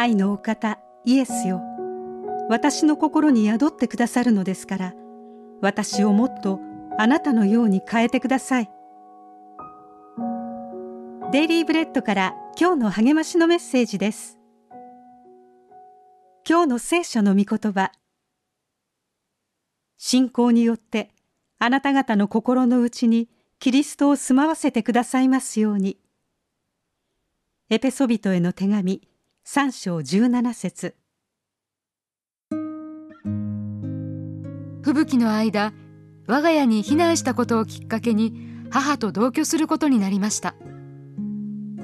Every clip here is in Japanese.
愛のお方イエスよ。私の心に宿ってくださるのですから私をもっとあなたのように変えてください。デイリーブレッドから今日の励ましのメッセージです。今日の聖書の御言葉。信仰によってあなた方の心の内にキリストを住まわせてくださいますように。エペソビトへの手紙。3章17節吹雪の間、我が家に避難したことをきっかけに母と同居することになりました。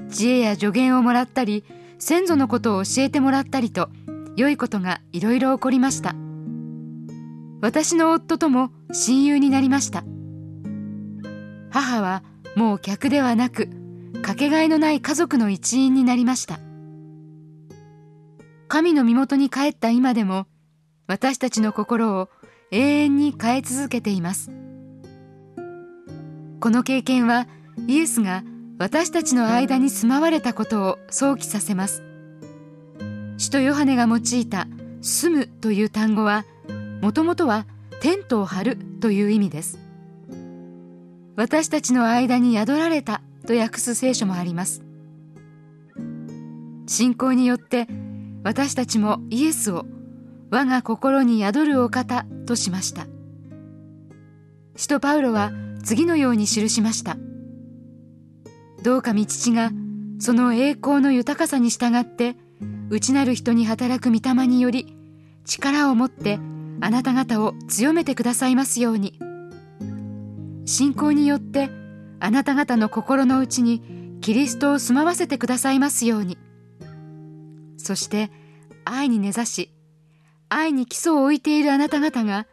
知恵や助言をもらったり、先祖のことを教えてもらったりと、良いことがいろいろ起こりました。私の夫とも親友になりました母はもう客ではなくかけがえのない家族の一員になりました神の身元に帰った今でも私たちの心を永遠に変え続けています。この経験はイエスが私たちの間に住まわれたことを想起させます。使徒ヨハネが用いた「住む」という単語はもともとはテントを張るという意味です。私たちの間に宿られたと訳す聖書もあります。信仰によって私たちもイエスを我が心に宿るお方としました。使徒パウロは次のように記しました。どうか道父がその栄光の豊かさに従って内なる人に働く御霊により力を持ってあなた方を強めてくださいますように。信仰によってあなた方の心の内にキリストを住まわせてくださいますように。そして愛に根ざし愛に基礎を置いているあなた方が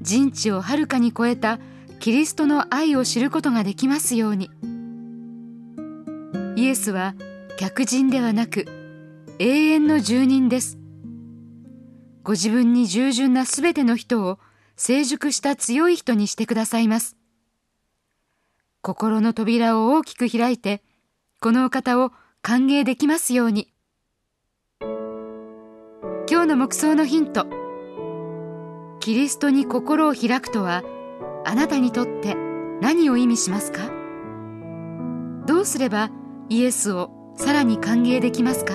人知をはるかに超えたキリストの愛を知ることができますようにイエスは客人ではなく永遠の住人ですご自分に従順なすべての人を成熟した強い人にしてくださいます。心の扉を大きく開いて、このお方を歓迎できますように。今日の目想のヒント。キリストに心を開くとは、あなたにとって何を意味しますか？どうすればイエスをさらに歓迎できますか？